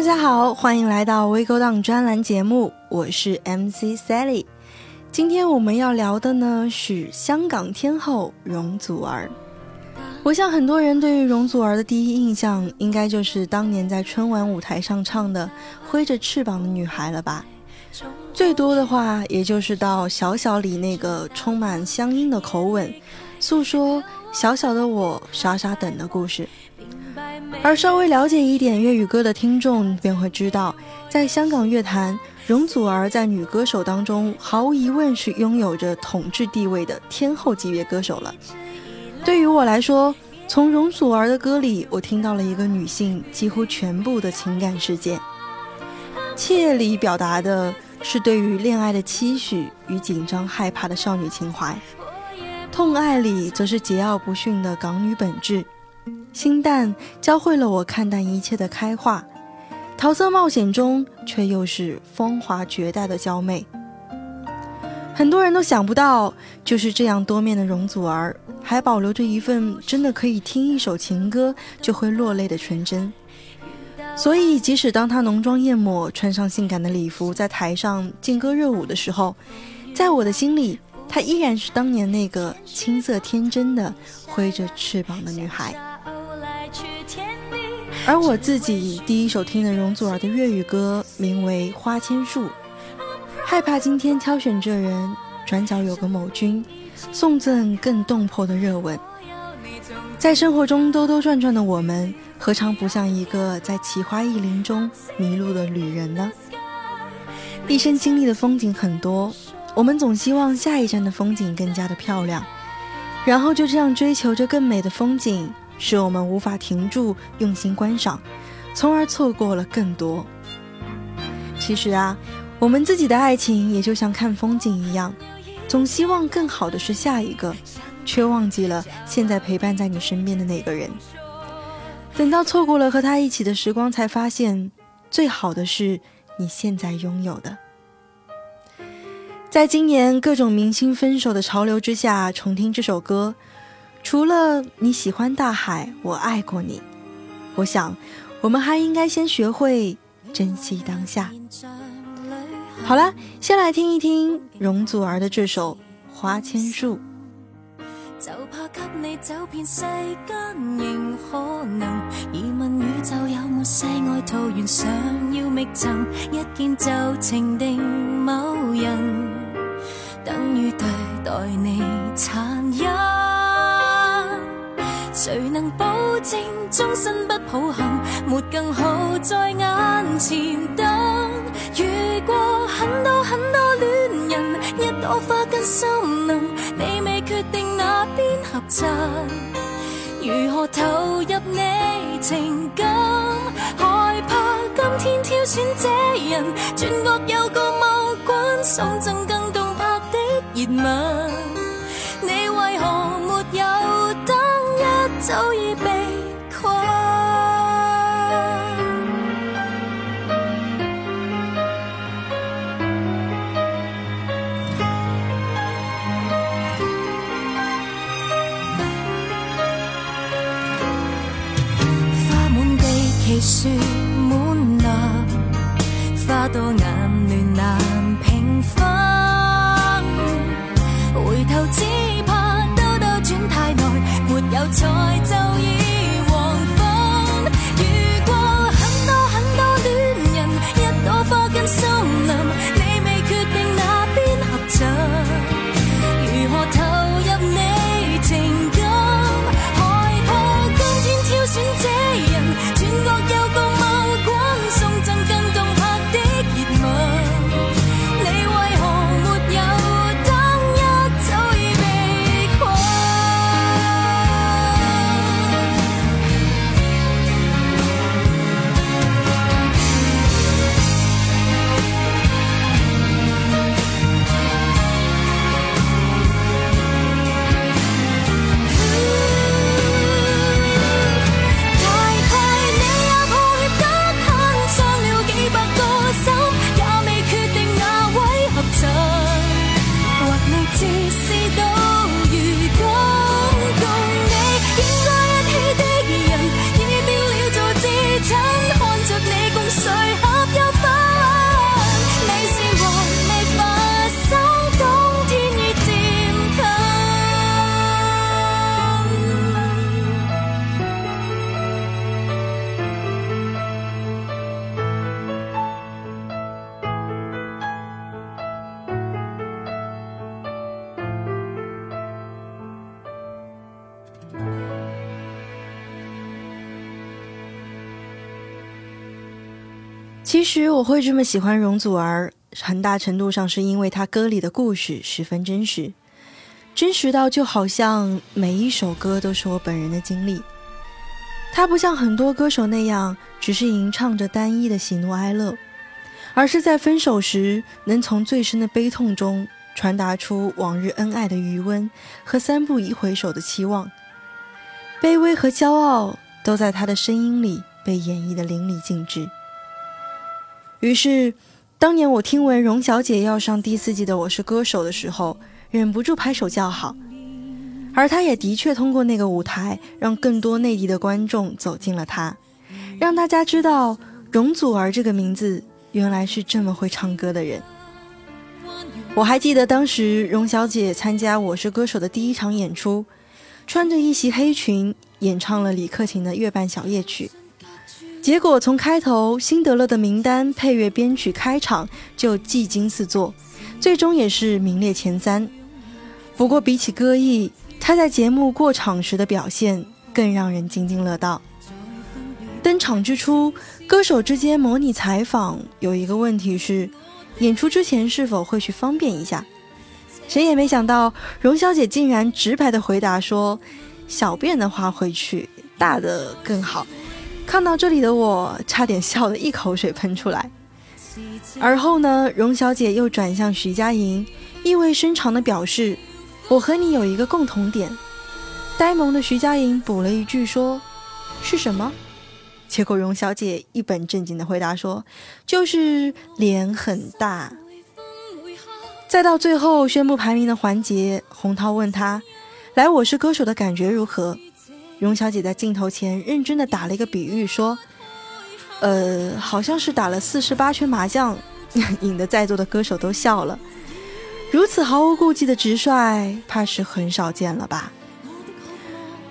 大家好，欢迎来到微勾当专栏节目，我是 MC Sally。今天我们要聊的呢是香港天后容祖儿。我想很多人对于容祖儿的第一印象，应该就是当年在春晚舞台上唱的《挥着翅膀的女孩》了吧？最多的话，也就是到小小里那个充满乡音的口吻，诉说小小的我傻傻等的故事。而稍微了解一点粤语歌的听众便会知道，在香港乐坛，容祖儿在女歌手当中毫无疑问是拥有着统治地位的天后级别歌手了。对于我来说，从容祖儿的歌里，我听到了一个女性几乎全部的情感世界。切里表达的是对于恋爱的期许与紧张害怕的少女情怀，痛爱里则是桀骜不驯的港女本质。心淡教会了我看淡一切的开化，桃色冒险中却又是风华绝代的娇媚。很多人都想不到，就是这样多面的容祖儿，还保留着一份真的可以听一首情歌就会落泪的纯真。所以，即使当她浓妆艳抹，穿上性感的礼服，在台上劲歌热舞的时候，在我的心里，她依然是当年那个青涩天真的挥着翅膀的女孩。而我自己第一首听的容祖儿的粤语歌，名为《花千树》。害怕今天挑选这人，转角有个某君，送赠更动魄的热吻。在生活中兜兜转转的我们，何尝不像一个在奇花异林中迷路的旅人呢？一生经历的风景很多，我们总希望下一站的风景更加的漂亮，然后就这样追求着更美的风景。使我们无法停住用心观赏，从而错过了更多。其实啊，我们自己的爱情也就像看风景一样，总希望更好的是下一个，却忘记了现在陪伴在你身边的那个人。等到错过了和他一起的时光，才发现最好的是你现在拥有的。在今年各种明星分手的潮流之下，重听这首歌。除了你喜欢大海，我爱过你。我想，我们还应该先学会珍惜当下。好了，先来听一听容祖儿的这首《花千树》。就怕给你走遍世间，仍可能疑问宇宙有没世外桃源，想要觅寻一见就情定某人，等于对待你残忍。谁能保证终身不抱憾？没更好在眼前等。遇过很多很多恋人，一朵花跟森林，你未决定哪边合衬。如何投入你情感？害怕今天挑选这人，转角有个某君送赠更动魄的热吻。你为何没有？早已被没其实我会这么喜欢容祖儿，很大程度上是因为她歌里的故事十分真实，真实到就好像每一首歌都是我本人的经历。她不像很多歌手那样，只是吟唱着单一的喜怒哀乐，而是在分手时能从最深的悲痛中传达出往日恩爱的余温和三步一回首的期望。卑微和骄傲都在她的声音里被演绎的淋漓尽致。于是，当年我听闻荣小姐要上第四季的《我是歌手》的时候，忍不住拍手叫好。而她也的确通过那个舞台，让更多内地的观众走进了她，让大家知道容祖儿这个名字原来是这么会唱歌的人。我还记得当时荣小姐参加《我是歌手》的第一场演出，穿着一袭黑裙，演唱了李克勤的《月半小夜曲》。结果从开头辛德勒的名单配乐编曲开场就技惊四座，最终也是名列前三。不过比起歌艺，他在节目过场时的表现更让人津津乐道。登场之初，歌手之间模拟采访有一个问题是，演出之前是否会去方便一下？谁也没想到，荣小姐竟然直白的回答说：“小便的话会去，大的更好。”看到这里的我，差点笑得一口水喷出来。而后呢，荣小姐又转向徐佳莹，意味深长地表示：“我和你有一个共同点。”呆萌的徐佳莹补了一句说：“是什么？”结果荣小姐一本正经地回答说：“就是脸很大。”再到最后宣布排名的环节，洪涛问她：“来我是歌手的感觉如何？”荣小姐在镜头前认真的打了一个比喻，说：“呃，好像是打了四十八圈麻将，引得在座的歌手都笑了。如此毫无顾忌的直率，怕是很少见了吧？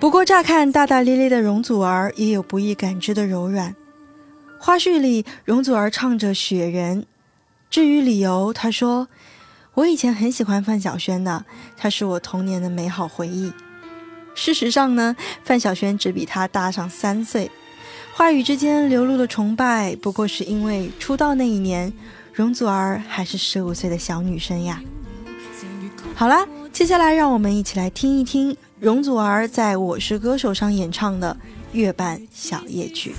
不过乍看大大咧咧的容祖儿，也有不易感知的柔软。花絮里，容祖儿唱着《雪人》，至于理由，她说：‘我以前很喜欢范晓萱的，她是我童年的美好回忆。’”事实上呢，范晓萱只比她大上三岁，话语之间流露的崇拜，不过是因为出道那一年，容祖儿还是十五岁的小女生呀。好啦，接下来让我们一起来听一听容祖儿在我是歌手上演唱的《月半小夜曲》。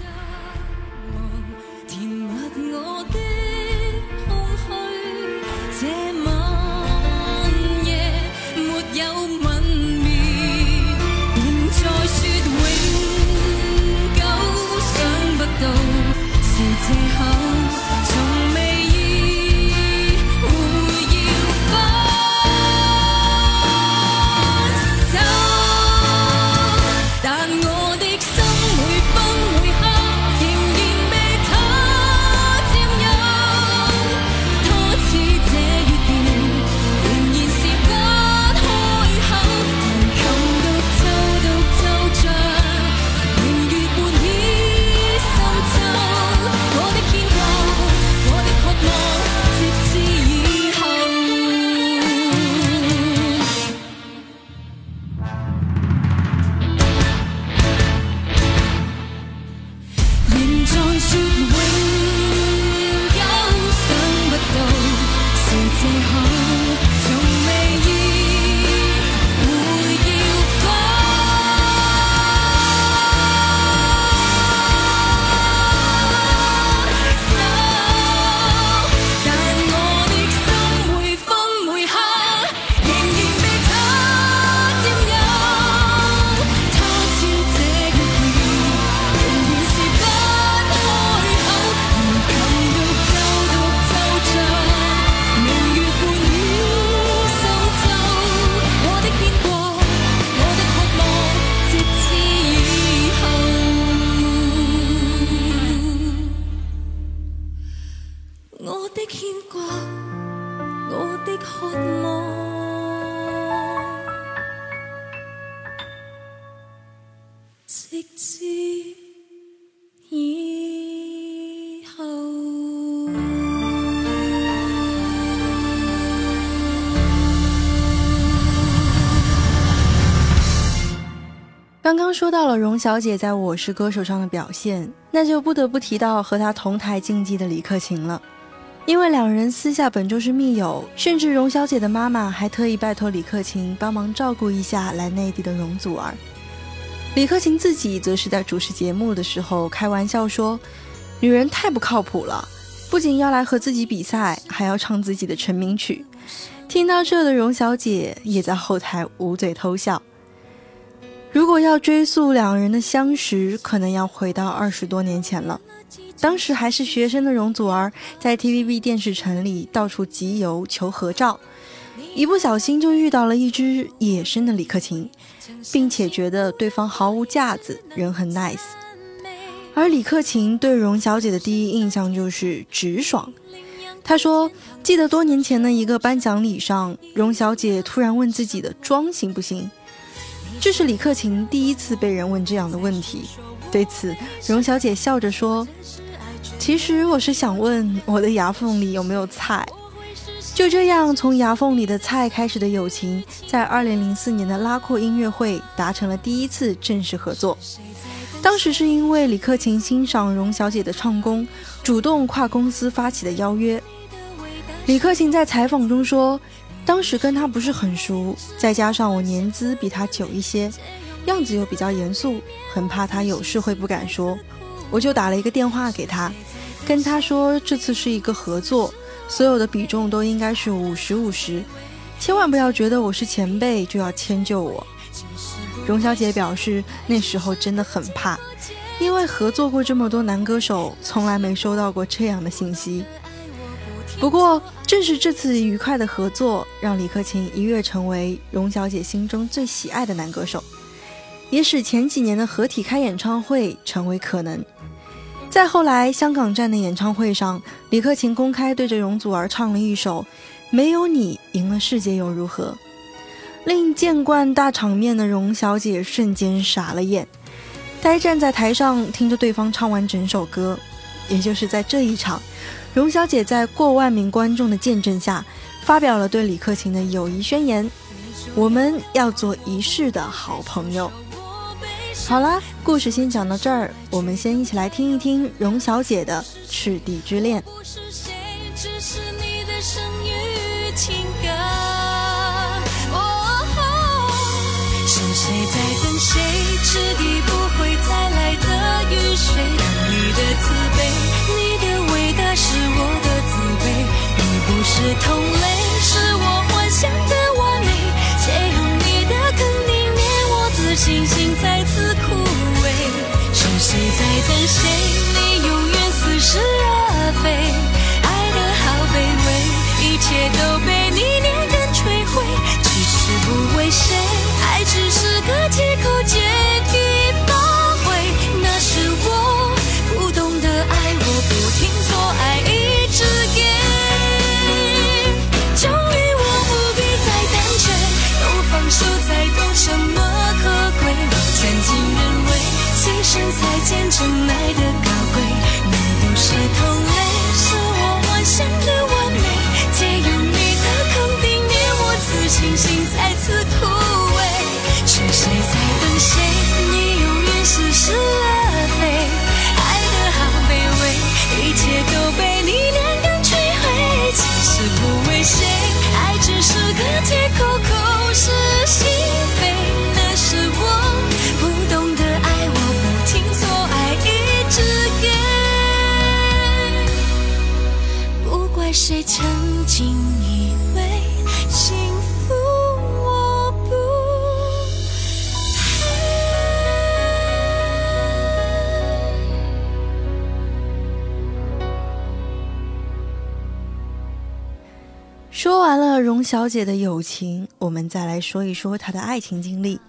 刚刚说到了荣小姐在我是歌手上的表现，那就不得不提到和她同台竞技的李克勤了。因为两人私下本就是密友，甚至荣小姐的妈妈还特意拜托李克勤帮忙照顾一下来内地的容祖儿。李克勤自己则是在主持节目的时候开玩笑说：“女人太不靠谱了，不仅要来和自己比赛，还要唱自己的成名曲。”听到这的荣小姐也在后台捂嘴偷笑。如果要追溯两人的相识，可能要回到二十多年前了。当时还是学生的容祖儿，在 TVB 电视城里到处集邮求合照，一不小心就遇到了一只野生的李克勤，并且觉得对方毫无架子，人很 nice。而李克勤对容小姐的第一印象就是直爽。他说：“记得多年前的一个颁奖礼上，容小姐突然问自己的妆行不行，这是李克勤第一次被人问这样的问题。对此，荣小姐笑着说。”其实我是想问，我的牙缝里有没有菜？就这样，从牙缝里的菜开始的友情，在二零零四年的拉阔音乐会达成了第一次正式合作。当时是因为李克勤欣赏荣小姐的唱功，主动跨公司发起的邀约。李克勤在采访中说，当时跟他不是很熟，再加上我年资比他久一些，样子又比较严肃，很怕他有事会不敢说，我就打了一个电话给他。跟他说，这次是一个合作，所有的比重都应该是五十五十，千万不要觉得我是前辈就要迁就我。荣小姐表示，那时候真的很怕，因为合作过这么多男歌手，从来没收到过这样的信息。不过，正是这次愉快的合作，让李克勤一跃成为荣小姐心中最喜爱的男歌手，也使前几年的合体开演唱会成为可能。再后来，香港站的演唱会上，李克勤公开对着容祖儿唱了一首《没有你，赢了世界又如何》，令见惯大场面的容小姐瞬间傻了眼，呆站在台上听着对方唱完整首歌。也就是在这一场，荣小姐在过万名观众的见证下，发表了对李克勤的友谊宣言：“我们要做一世的好朋友。”好啦，故事先讲到这儿，我们先一起来听一听荣小姐的《赤地之恋》。是谁在等谁？赤地不会再来的雨水，你的慈悲，你我的自卑，你不是同类，是我幻想的完美，借用你的肯定，连我自信心再次枯萎。是。谁在等谁？你永远似是而非，爱的好卑微，一切都被你连根摧毁。其实不为谁，爱只是个借小姐的友情，我们再来说一说她的爱情经历。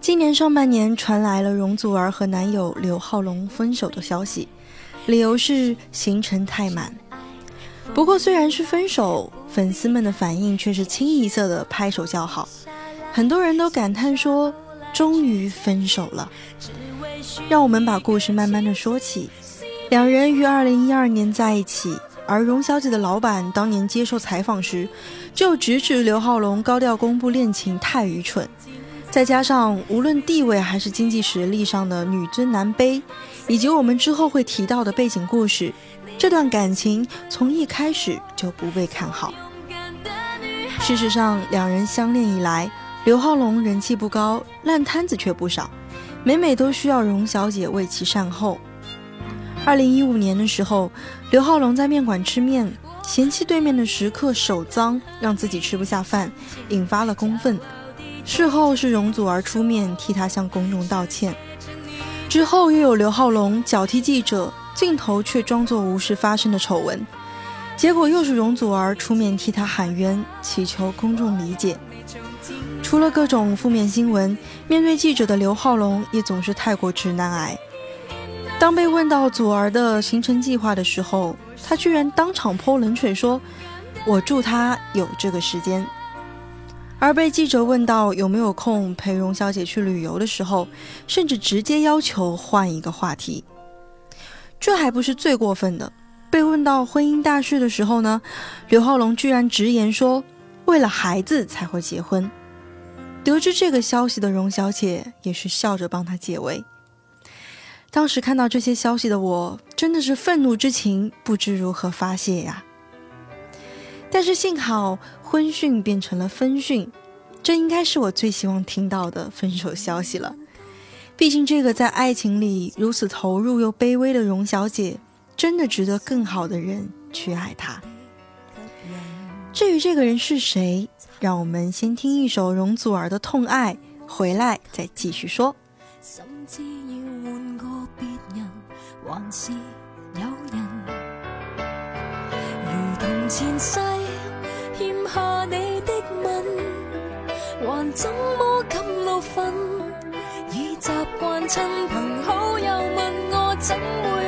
今年上半年传来了容祖儿和男友刘浩龙分手的消息，理由是行程太满。不过，虽然是分手，粉丝们的反应却是清一色的拍手叫好，很多人都感叹说：“终于分手了。”让我们把故事慢慢的说起。两人于二零一二年在一起，而荣小姐的老板当年接受采访时，就直指刘浩龙高调公布恋情太愚蠢。再加上无论地位还是经济实力上的女尊男卑，以及我们之后会提到的背景故事，这段感情从一开始就不被看好。事实上，两人相恋以来，刘浩龙人气不高，烂摊子却不少，每每都需要荣小姐为其善后。二零一五年的时候，刘浩龙在面馆吃面，嫌弃对面的食客手脏，让自己吃不下饭，引发了公愤。事后是容祖儿出面替他向公众道歉，之后又有刘浩龙脚踢记者，镜头却装作无事发生的丑闻，结果又是容祖儿出面替他喊冤，祈求公众理解。除了各种负面新闻，面对记者的刘浩龙也总是太过直男癌。当被问到祖儿的行程计划的时候，他居然当场泼冷水说：“我祝他有这个时间。”而被记者问到有没有空陪荣小姐去旅游的时候，甚至直接要求换一个话题。这还不是最过分的，被问到婚姻大事的时候呢，刘浩龙居然直言说：“为了孩子才会结婚。”得知这个消息的荣小姐也是笑着帮他解围。当时看到这些消息的我，真的是愤怒之情不知如何发泄呀。但是幸好婚讯变成了分讯，这应该是我最希望听到的分手消息了。毕竟这个在爱情里如此投入又卑微的荣小姐，真的值得更好的人去爱她。至于这个人是谁，让我们先听一首容祖儿的《痛爱》，回来再继续说。甚至要换个别人还是有人，如同前世欠下你的吻，还怎么敢怒愤？已习惯亲朋好友问我，怎会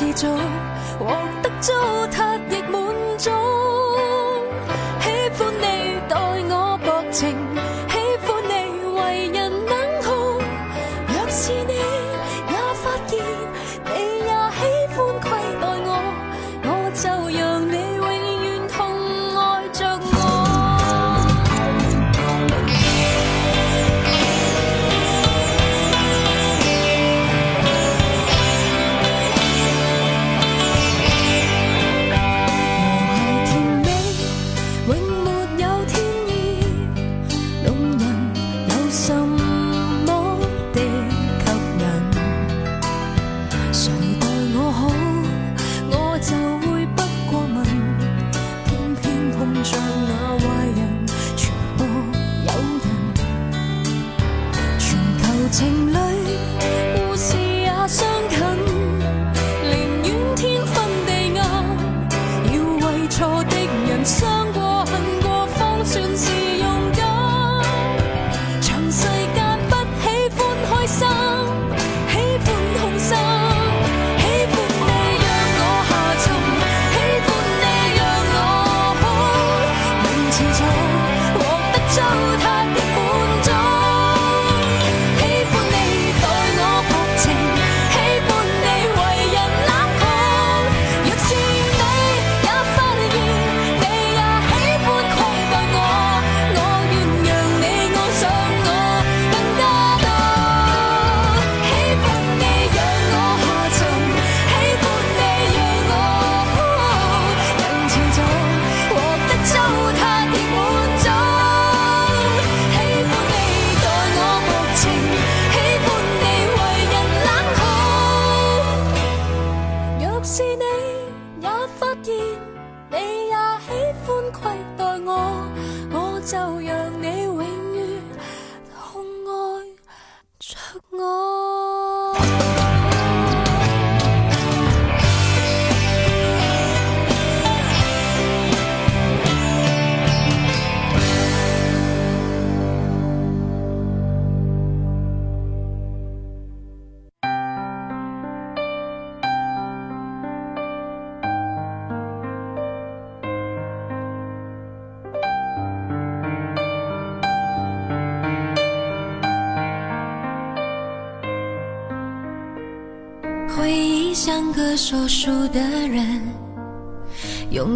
持续获得糟蹋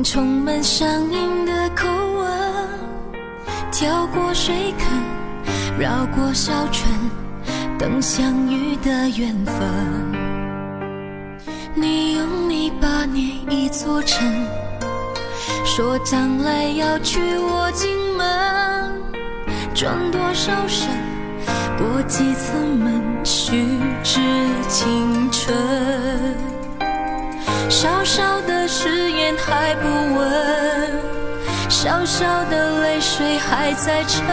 充满乡音的口吻跳过水坑绕过小村等相遇的缘分。你用泥巴捏一座城说将来要娶我进门转多少身过几次门虚掷青春。小小的誓言还不稳小小的泪水还在撑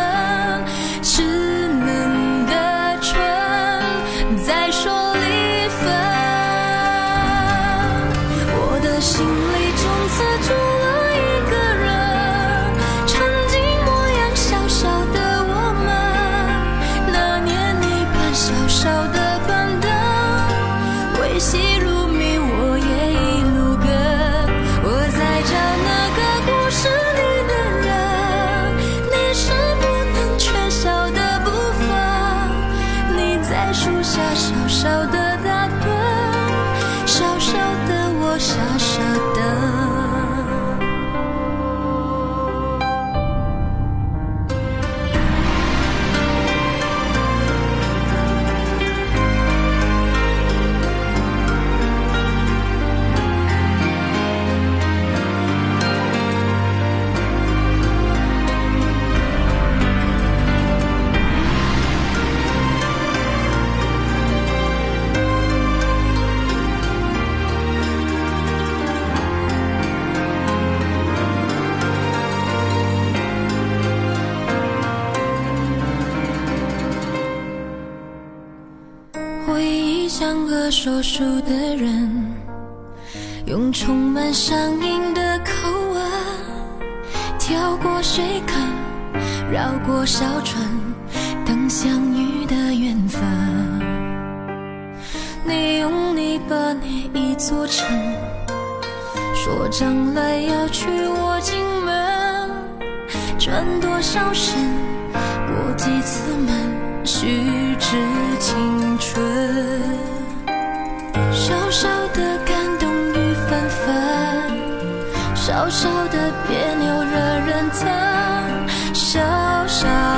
稚嫩的唇在说像个说书的人，用充满乡音的口吻，跳过水坑，绕过小船，等相遇的缘分。你用你巴捏一座城，说将来要娶我进门，转多少身，过几次门。虚掷青春，小小的感动雨纷纷，小小的别扭惹人疼，小小。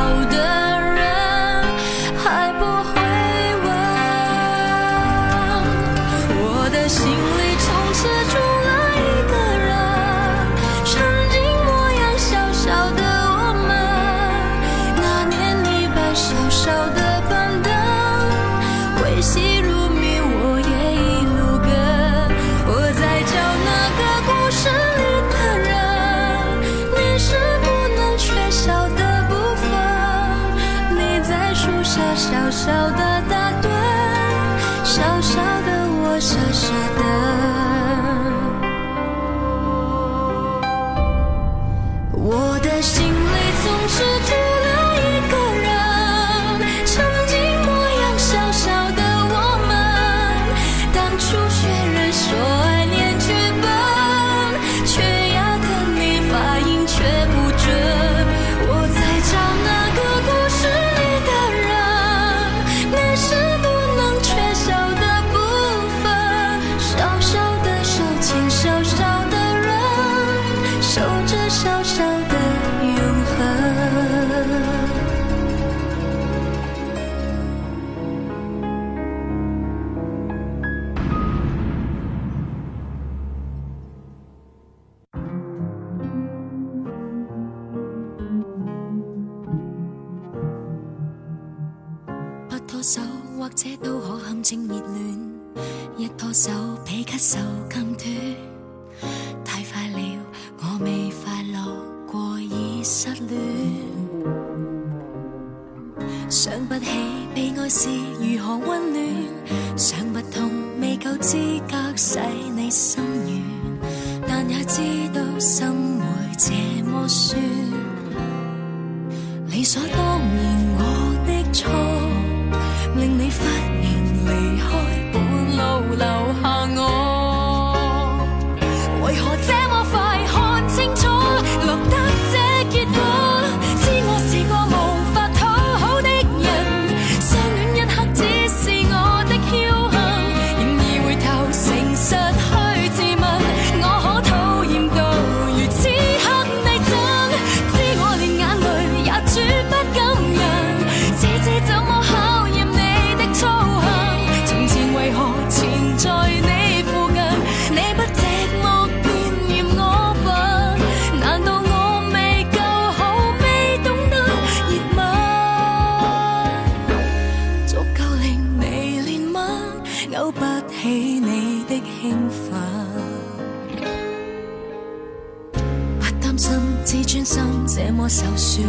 這麼受損，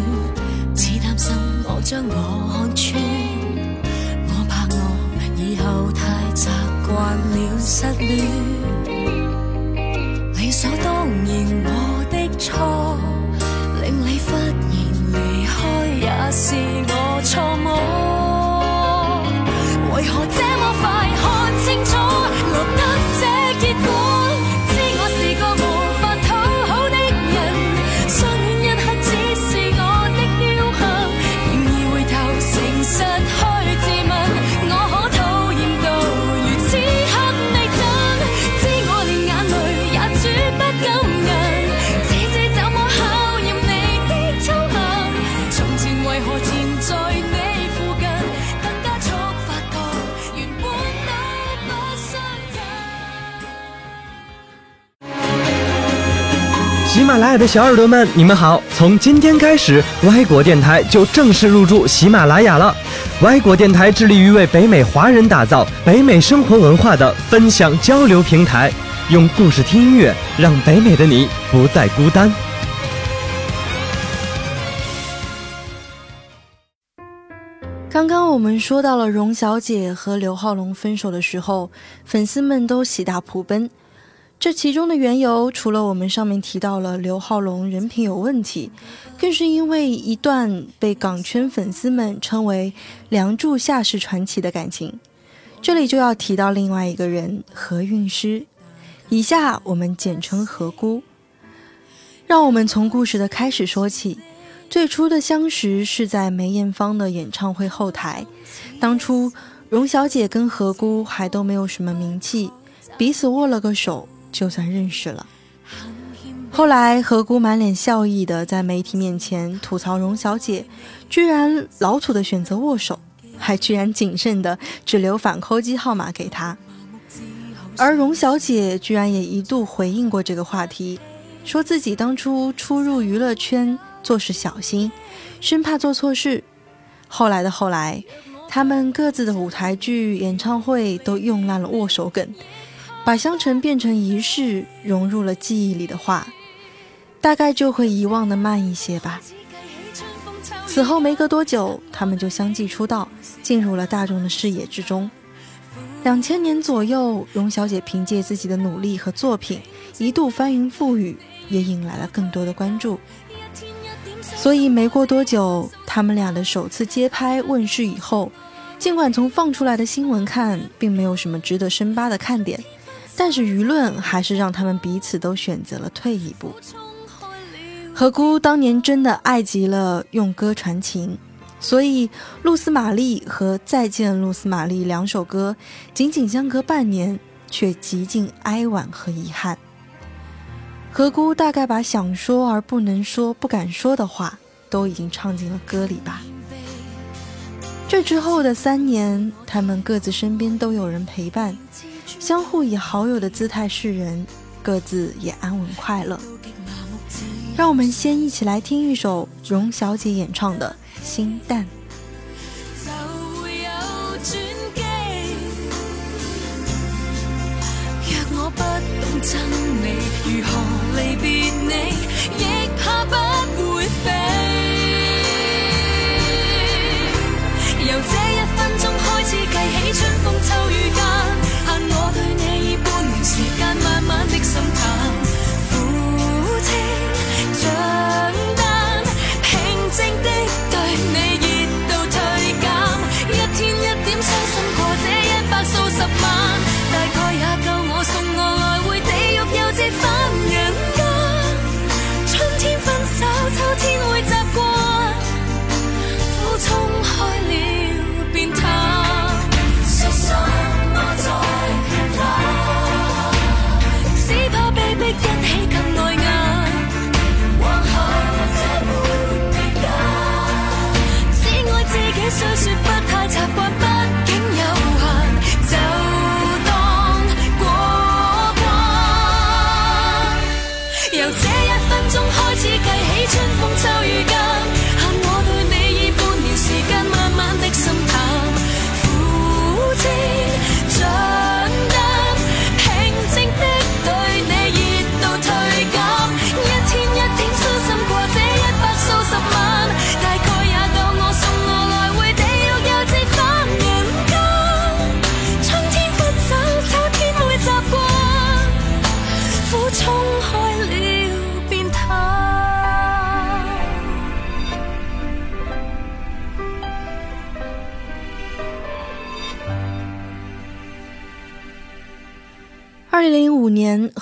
只担心我将我看穿。我怕我以后太习惯了失恋，喜马拉雅的小耳朵们，你们好！从今天开始，歪果电台就正式入驻喜马拉雅了。歪果电台致力于为北美华人打造北美生活文化的分享交流平台，用故事听音乐，让北美的你不再孤单。刚刚我们说到了荣小姐和刘浩龙分手的时候，粉丝们都喜大普奔。这其中的缘由，除了我们上面提到了刘浩龙人品有问题，更是因为一段被港圈粉丝们称为“梁祝夏世传奇”的感情。这里就要提到另外一个人何韵诗，以下我们简称何姑。让我们从故事的开始说起。最初的相识是在梅艳芳的演唱会后台，当初荣小姐跟何姑还都没有什么名气，彼此握了个手。就算认识了。后来何姑满脸笑意的在媒体面前吐槽荣小姐，居然老土的选择握手，还居然谨慎的只留反扣机号码给她。而荣小姐居然也一度回应过这个话题，说自己当初初入娱乐圈，做事小心，生怕做错事。后来的后来，他们各自的舞台剧、演唱会都用烂了握手梗。把香橙变成仪式，融入了记忆里的话，大概就会遗忘的慢一些吧。此后没隔多久，他们就相继出道，进入了大众的视野之中。两千年左右，荣小姐凭借自己的努力和作品，一度翻云覆雨，也引来了更多的关注。所以没过多久，他们俩的首次街拍问世以后，尽管从放出来的新闻看，并没有什么值得深扒的看点。但是舆论还是让他们彼此都选择了退一步。何姑当年真的爱极了用歌传情，所以《露丝玛丽》和《再见露丝玛丽》两首歌仅仅相隔半年，却极尽哀婉和遗憾。何姑大概把想说而不能说、不敢说的话，都已经唱进了歌里吧。这之后的三年，他们各自身边都有人陪伴。相互以好友的姿态示人，各自也安稳快乐。让我们先一起来听一首容小姐演唱的《心淡》。若我不懂真理，如何离别你，亦怕不会飞。由这一分钟开始计起，春风秋雨但我对你已半年时间，慢慢的心淡。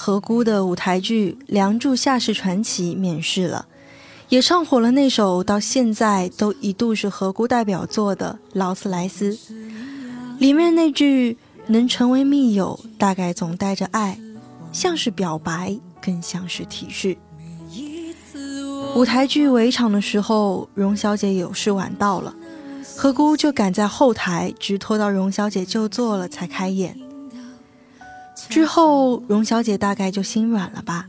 何姑的舞台剧《梁祝夏世传奇》面世了，也唱火了那首到现在都一度是何姑代表作的《劳斯莱斯》。里面那句“能成为密友，大概总带着爱”，像是表白，更像是提示。舞台剧围场的时候，荣小姐有事晚到了，何姑就赶在后台，直拖到荣小姐就座了才开演。之后，荣小姐大概就心软了吧，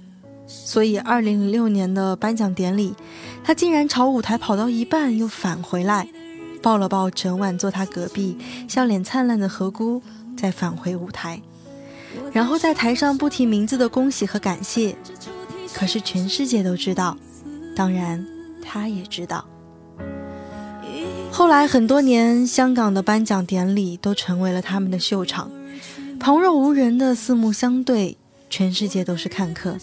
所以二零零六年的颁奖典礼，她竟然朝舞台跑到一半又返回来，抱了抱整晚坐她隔壁、笑脸灿烂的何姑，再返回舞台，然后在台上不提名字的恭喜和感谢。可是全世界都知道。当然，他也知道。后来很多年，香港的颁奖典礼都成为了他们的秀场，旁若无人的四目相对，全世界都是看客。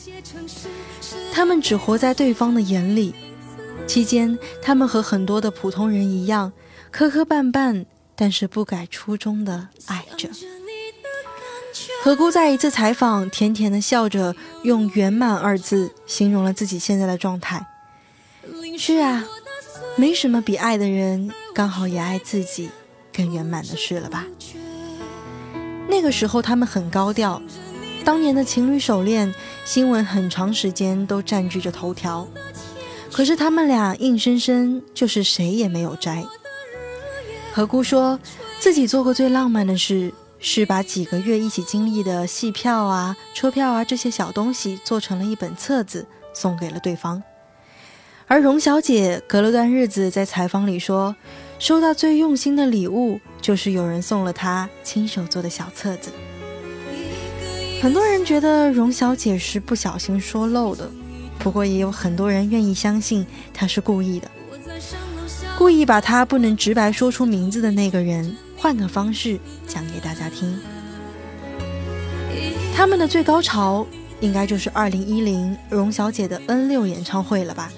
他们只活在对方的眼里，期间他们和很多的普通人一样，磕磕绊绊，但是不改初衷的爱着。何姑在一次采访，甜甜的笑着，用“圆满”二字形容了自己现在的状态。是啊，没什么比爱的人刚好也爱自己更圆满的事了吧？那个时候他们很高调，当年的情侣手链新闻很长时间都占据着头条，可是他们俩硬生生就是谁也没有摘。何姑说自己做过最浪漫的事是把几个月一起经历的戏票啊、车票啊这些小东西做成了一本册子，送给了对方。而荣小姐隔了段日子，在采访里说，收到最用心的礼物就是有人送了他亲手做的小册子。很多人觉得荣小姐是不小心说漏的，不过也有很多人愿意相信她是故意的，故意把她不能直白说出名字的那个人换个方式讲给大家听。他们的最高潮应该就是二零一零荣小姐的 N 六演唱会了吧？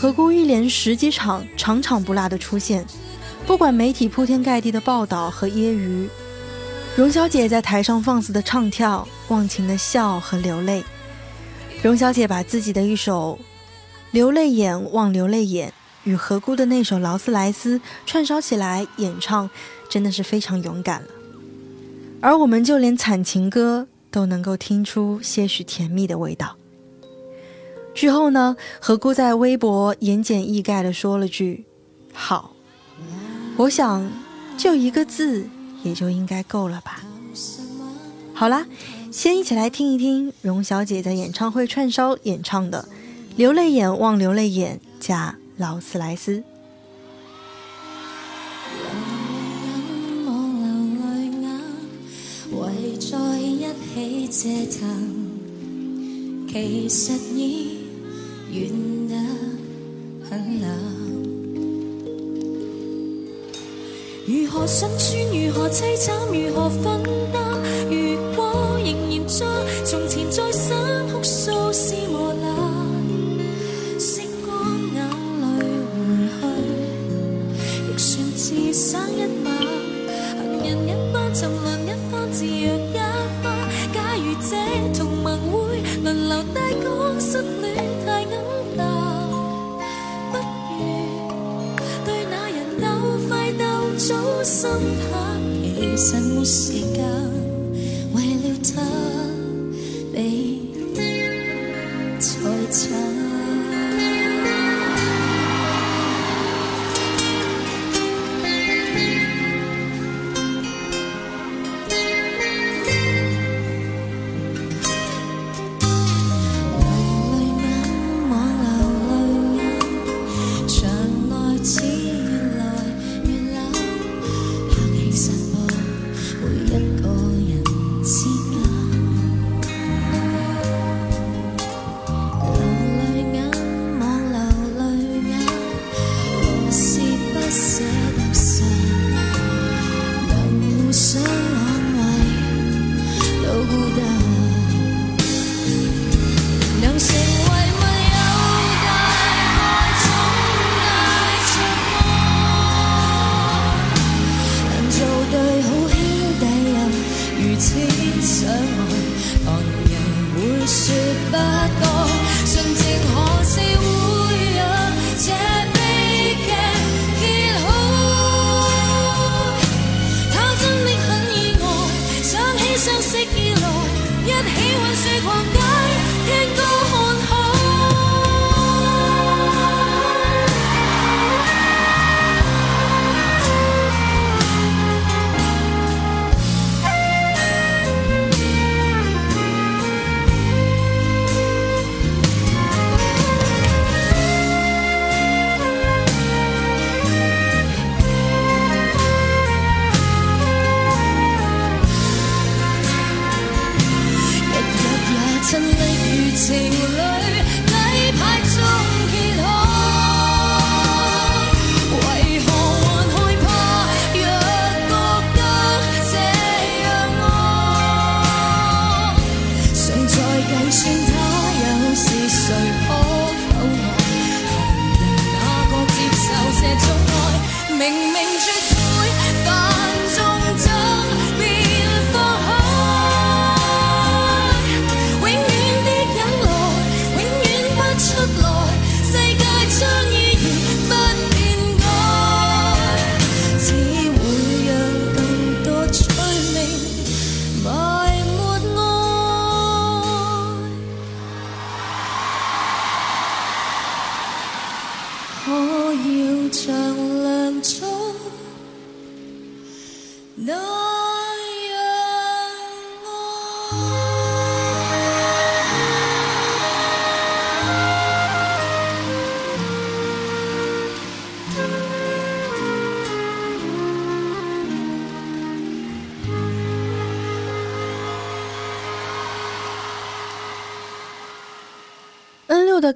何故一连十几场，场场不落的出现，不管媒体铺天盖地的报道和揶揄，荣小姐在台上放肆的唱跳，忘情的笑和流泪。荣小姐把自己的一首《流泪眼望流泪眼》与何姑的那首《劳斯莱斯》串烧起来演唱，真的是非常勇敢了。而我们就连惨情歌都能够听出些许甜蜜的味道。之后呢？何姑在微博言简意赅地说了句：“好。”我想，就一个字，也就应该够了吧。好啦，先一起来听一听荣小姐在演唱会串烧演唱的《流泪眼望流泪眼》加劳斯莱斯。其实已远得很冷。如何辛酸，如何凄惨，如何分担？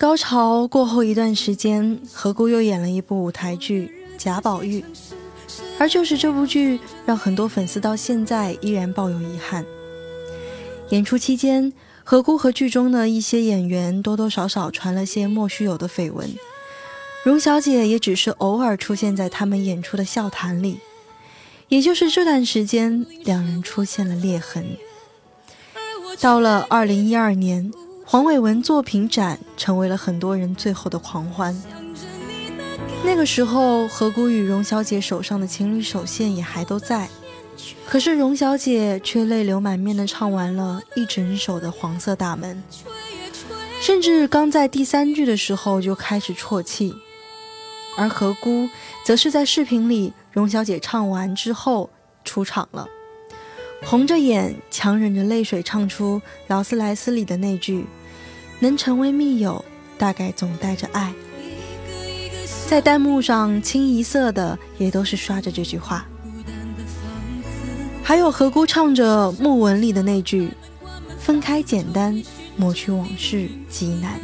高潮过后一段时间，何姑又演了一部舞台剧《贾宝玉》，而就是这部剧让很多粉丝到现在依然抱有遗憾。演出期间，何姑和剧中的一些演员多多少少传了些莫须有的绯闻，荣小姐也只是偶尔出现在他们演出的笑谈里。也就是这段时间，两人出现了裂痕。到了二零一二年。黄伟文作品展成为了很多人最后的狂欢。那个时候，何谷与荣小姐手上的情侣手线也还都在，可是荣小姐却泪流满面地唱完了一整首的《黄色大门》，甚至刚在第三句的时候就开始啜泣。而何姑则是在视频里，荣小姐唱完之后出场了。红着眼，强忍着泪水，唱出《劳斯莱斯》里的那句：“能成为密友，大概总带着爱。”在弹幕上清一色的也都是刷着这句话。还有何姑唱着《木纹》里的那句：“分开简单，抹去往事极难。”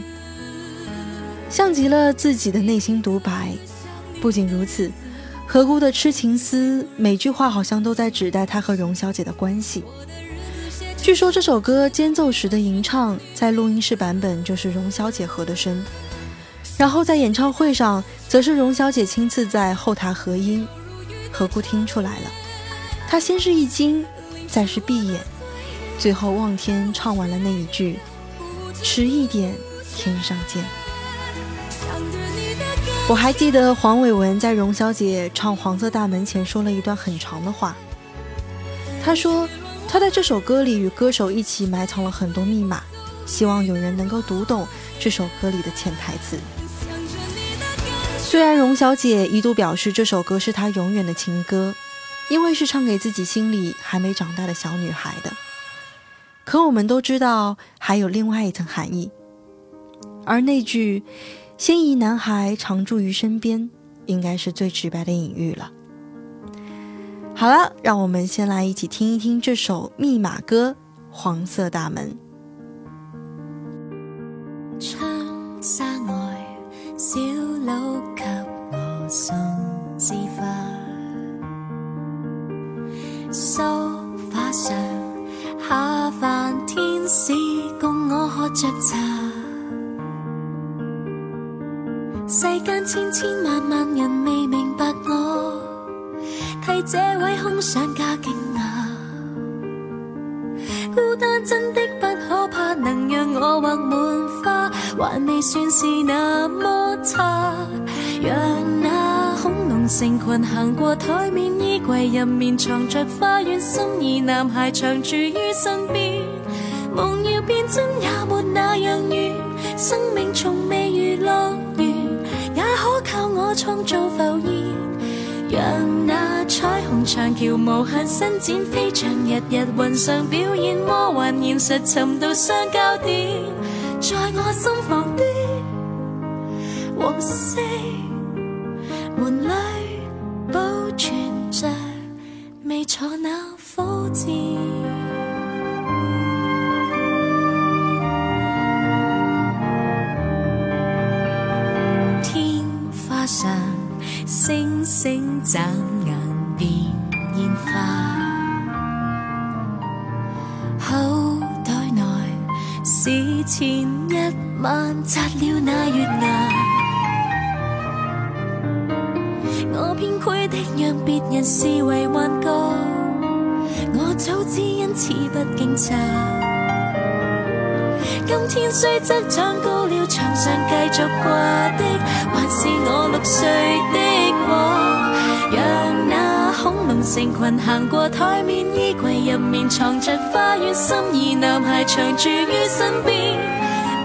像极了自己的内心独白。不仅如此。何姑的痴情思，每句话好像都在指代她和荣小姐的关系。据说这首歌间奏时的吟唱，在录音室版本就是荣小姐和的声，然后在演唱会上，则是荣小姐亲自在后台合音。何故听出来了，她先是一惊，再是闭眼，最后望天唱完了那一句：“迟一点，天上见。”我还记得黄伟文在荣小姐唱《黄色大门》前说了一段很长的话。他说，他在这首歌里与歌手一起埋藏了很多密码，希望有人能够读懂这首歌里的潜台词。虽然荣小姐一度表示这首歌是她永远的情歌，因为是唱给自己心里还没长大的小女孩的，可我们都知道还有另外一层含义，而那句。心仪男孩常驻于身边，应该是最直白的隐喻了。好了，让我们先来一起听一听这首密码歌《黄色大门》。窗纱外，小佬给我送枝花，梳化上下凡天使共我喝着茶。世间千千万万人未明，这位空想家惊讶。孤单真的不可怕。能让我画满花，还未算是那么差。让那恐龙成群行过台面，衣柜入面藏着花园，心仪男孩长住于身边。梦要变真也没那样远，生命从未如乐园，也可靠我创造浮现。让那彩虹长桥无限伸展，飞翔日日云上表演，魔幻现实寻到相交点，在我心房的黄色门里保存着未坐那火箭。星眨眼变烟花，口袋内是前一晚摘了那月牙，我偏亏的让别人视为幻觉，我早知因此不惊诧。今天虽则长高了，墙上继续挂的还是我六岁的。成群行过台面，衣柜入面藏着花园，心仪男孩长住于身边。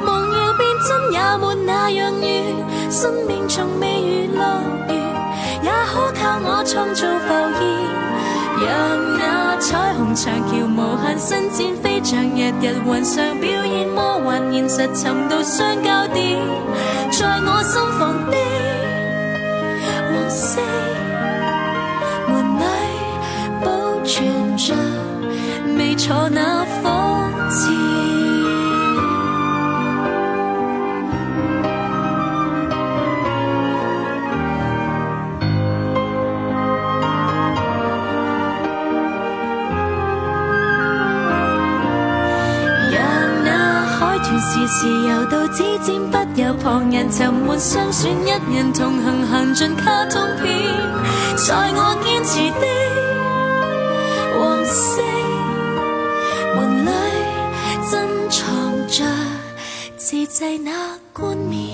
梦要变真也没那样远，生命从未如乐园，也可靠我创造浮现。让那彩虹长桥无限伸展，飞翔日日云上表演，魔幻现实寻到。相交点，在我心房的黄色里保存着未坐那火箭。时时游到指尖，不由旁人沉闷，相选一人同行，行尽卡通片，在我坚持的色门里，珍藏着自制那冠冕。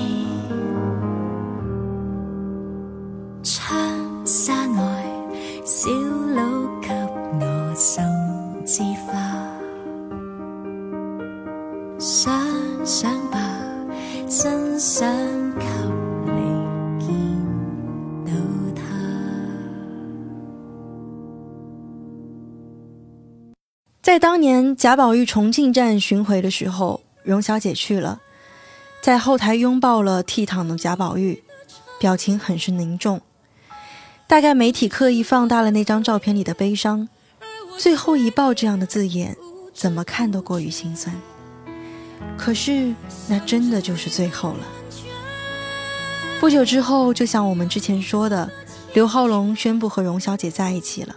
在当年贾宝玉重庆站巡回的时候，荣小姐去了，在后台拥抱了倜傥的贾宝玉，表情很是凝重。大概媒体刻意放大了那张照片里的悲伤，最后一抱这样的字眼，怎么看都过于心酸。可是那真的就是最后了。不久之后，就像我们之前说的，刘浩龙宣布和荣小姐在一起了。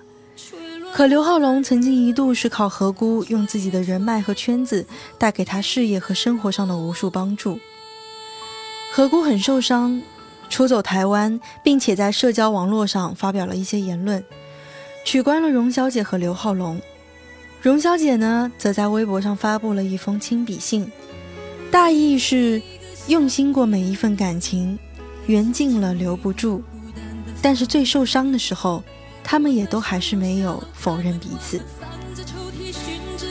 可刘浩龙曾经一度是靠何姑用自己的人脉和圈子带给他事业和生活上的无数帮助。何姑很受伤，出走台湾，并且在社交网络上发表了一些言论，取关了荣小姐和刘浩龙。荣小姐呢，则在微博上发布了一封亲笔信，大意是用心过每一份感情，缘尽了留不住，但是最受伤的时候。他们也都还是没有否认彼此。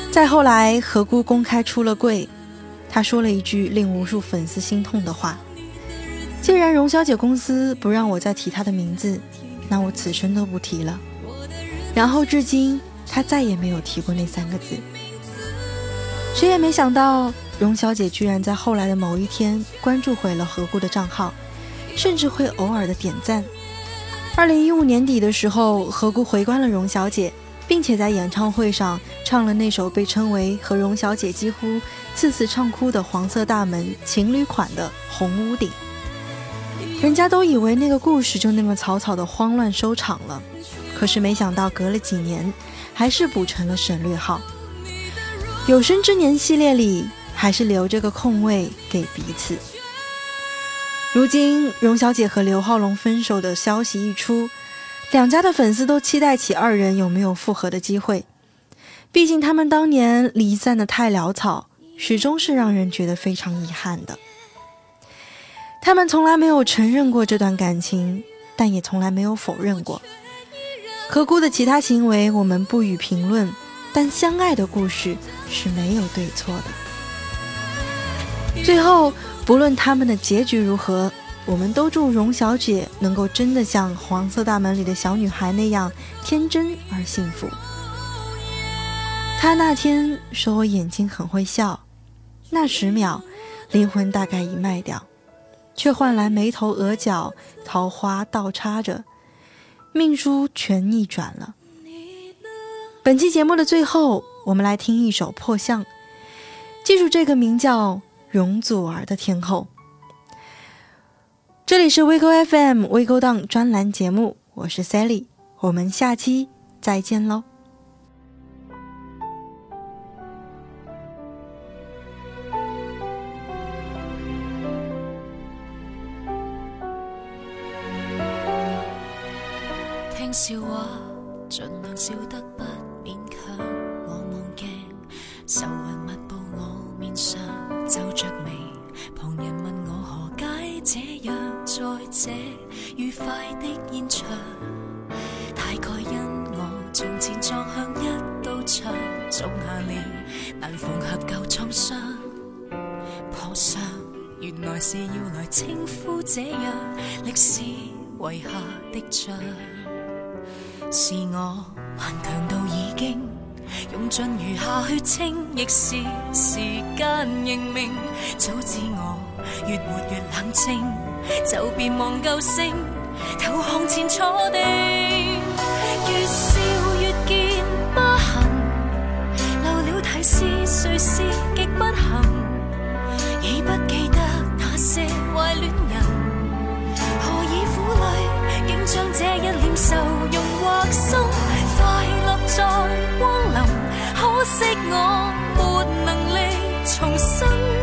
再后来，何姑公开出了柜，她说了一句令无数粉丝心痛的话：“既然荣小姐公司不让我再提她的名字，那我此生都不提了。”然后至今，她再也没有提过那三个字。谁也没想到，荣小姐居然在后来的某一天关注回了何姑的账号，甚至会偶尔的点赞。二零一五年底的时候，何故回关了荣小姐，并且在演唱会上唱了那首被称为和荣小姐几乎次次唱哭的《黄色大门》情侣款的《红屋顶》。人家都以为那个故事就那么草草的慌乱收场了，可是没想到隔了几年，还是补成了省略号。有生之年系列里，还是留着个空位给彼此。如今，荣小姐和刘浩龙分手的消息一出，两家的粉丝都期待起二人有没有复合的机会。毕竟他们当年离散的太潦草，始终是让人觉得非常遗憾的。他们从来没有承认过这段感情，但也从来没有否认过。何故的其他行为我们不予评论，但相爱的故事是没有对错的。最后，不论他们的结局如何，我们都祝荣小姐能够真的像《黄色大门》里的小女孩那样天真而幸福。她那天说我眼睛很会笑，那十秒，灵魂大概已卖掉，却换来眉头额角桃花倒插着。命书全逆转了。本期节目的最后，我们来听一首《破相》，记住这个名叫容祖儿的天后。这里是微勾 FM 微勾档专栏节目，我是 Sally，我们下期再见喽。听笑皱着眉。旁人问我何解这样，在这愉快的现场，大概因我从前撞向一道墙，种下了难缝合旧创伤。破相，原来是要来称呼这样历史遗下的像。是我顽强到已经用尽余下血清，亦是时间认命。早知我越活越冷静，就别望救星，投向前坐定。越笑越见疤痕，留了提示谁是极不幸，已不记得那些坏恋人，何以苦泪竟将这一脸愁容。或心快乐在光，可惜我没能力重生。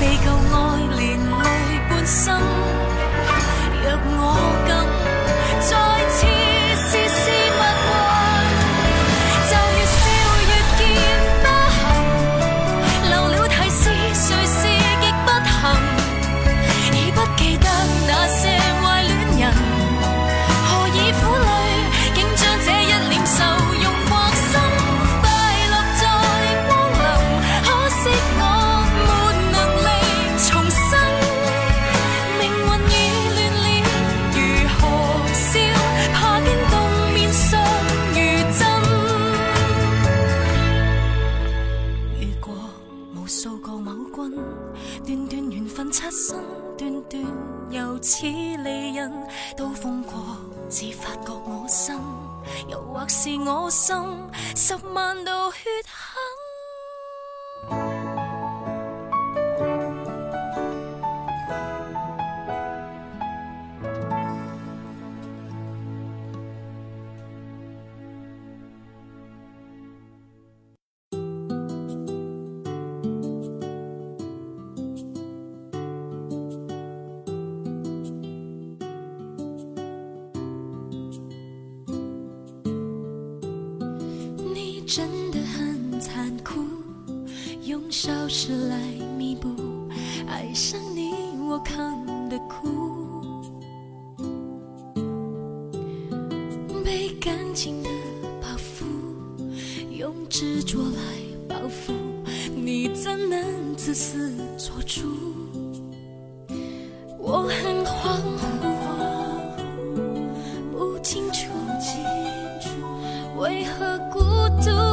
被旧和孤独。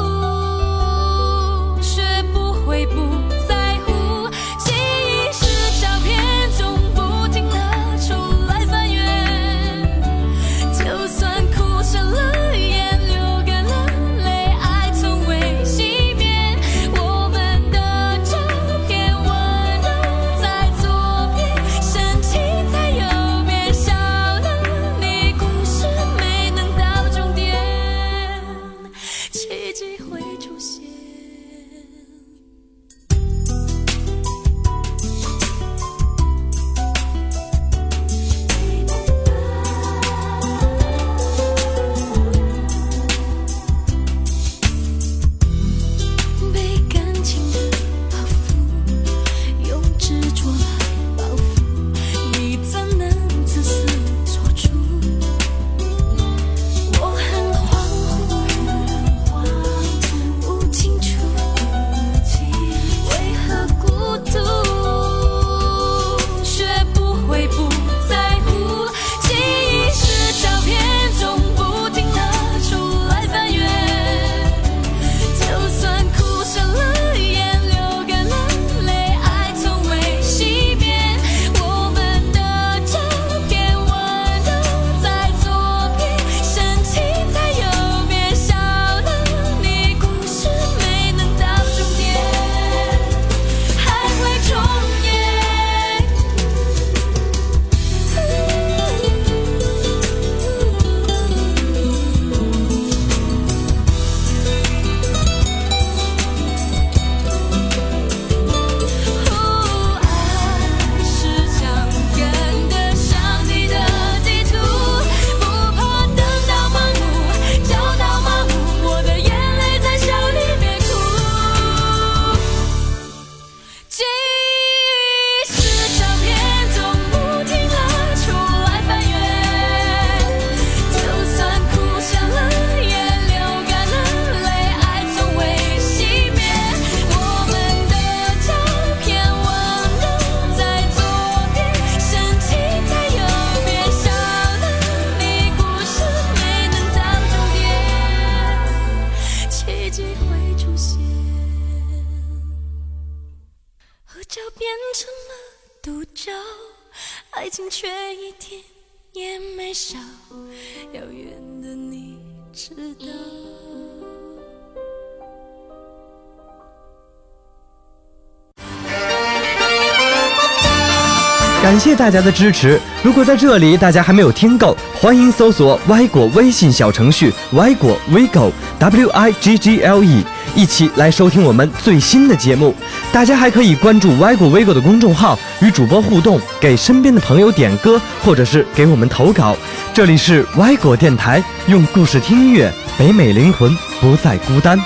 大家的支持。如果在这里大家还没有听够，欢迎搜索歪果微信小程序“歪果 vigo w i g g l e”，一起来收听我们最新的节目。大家还可以关注歪果 vigo 的公众号，与主播互动，给身边的朋友点歌，或者是给我们投稿。这里是歪果电台，用故事听音乐，北美灵魂不再孤单。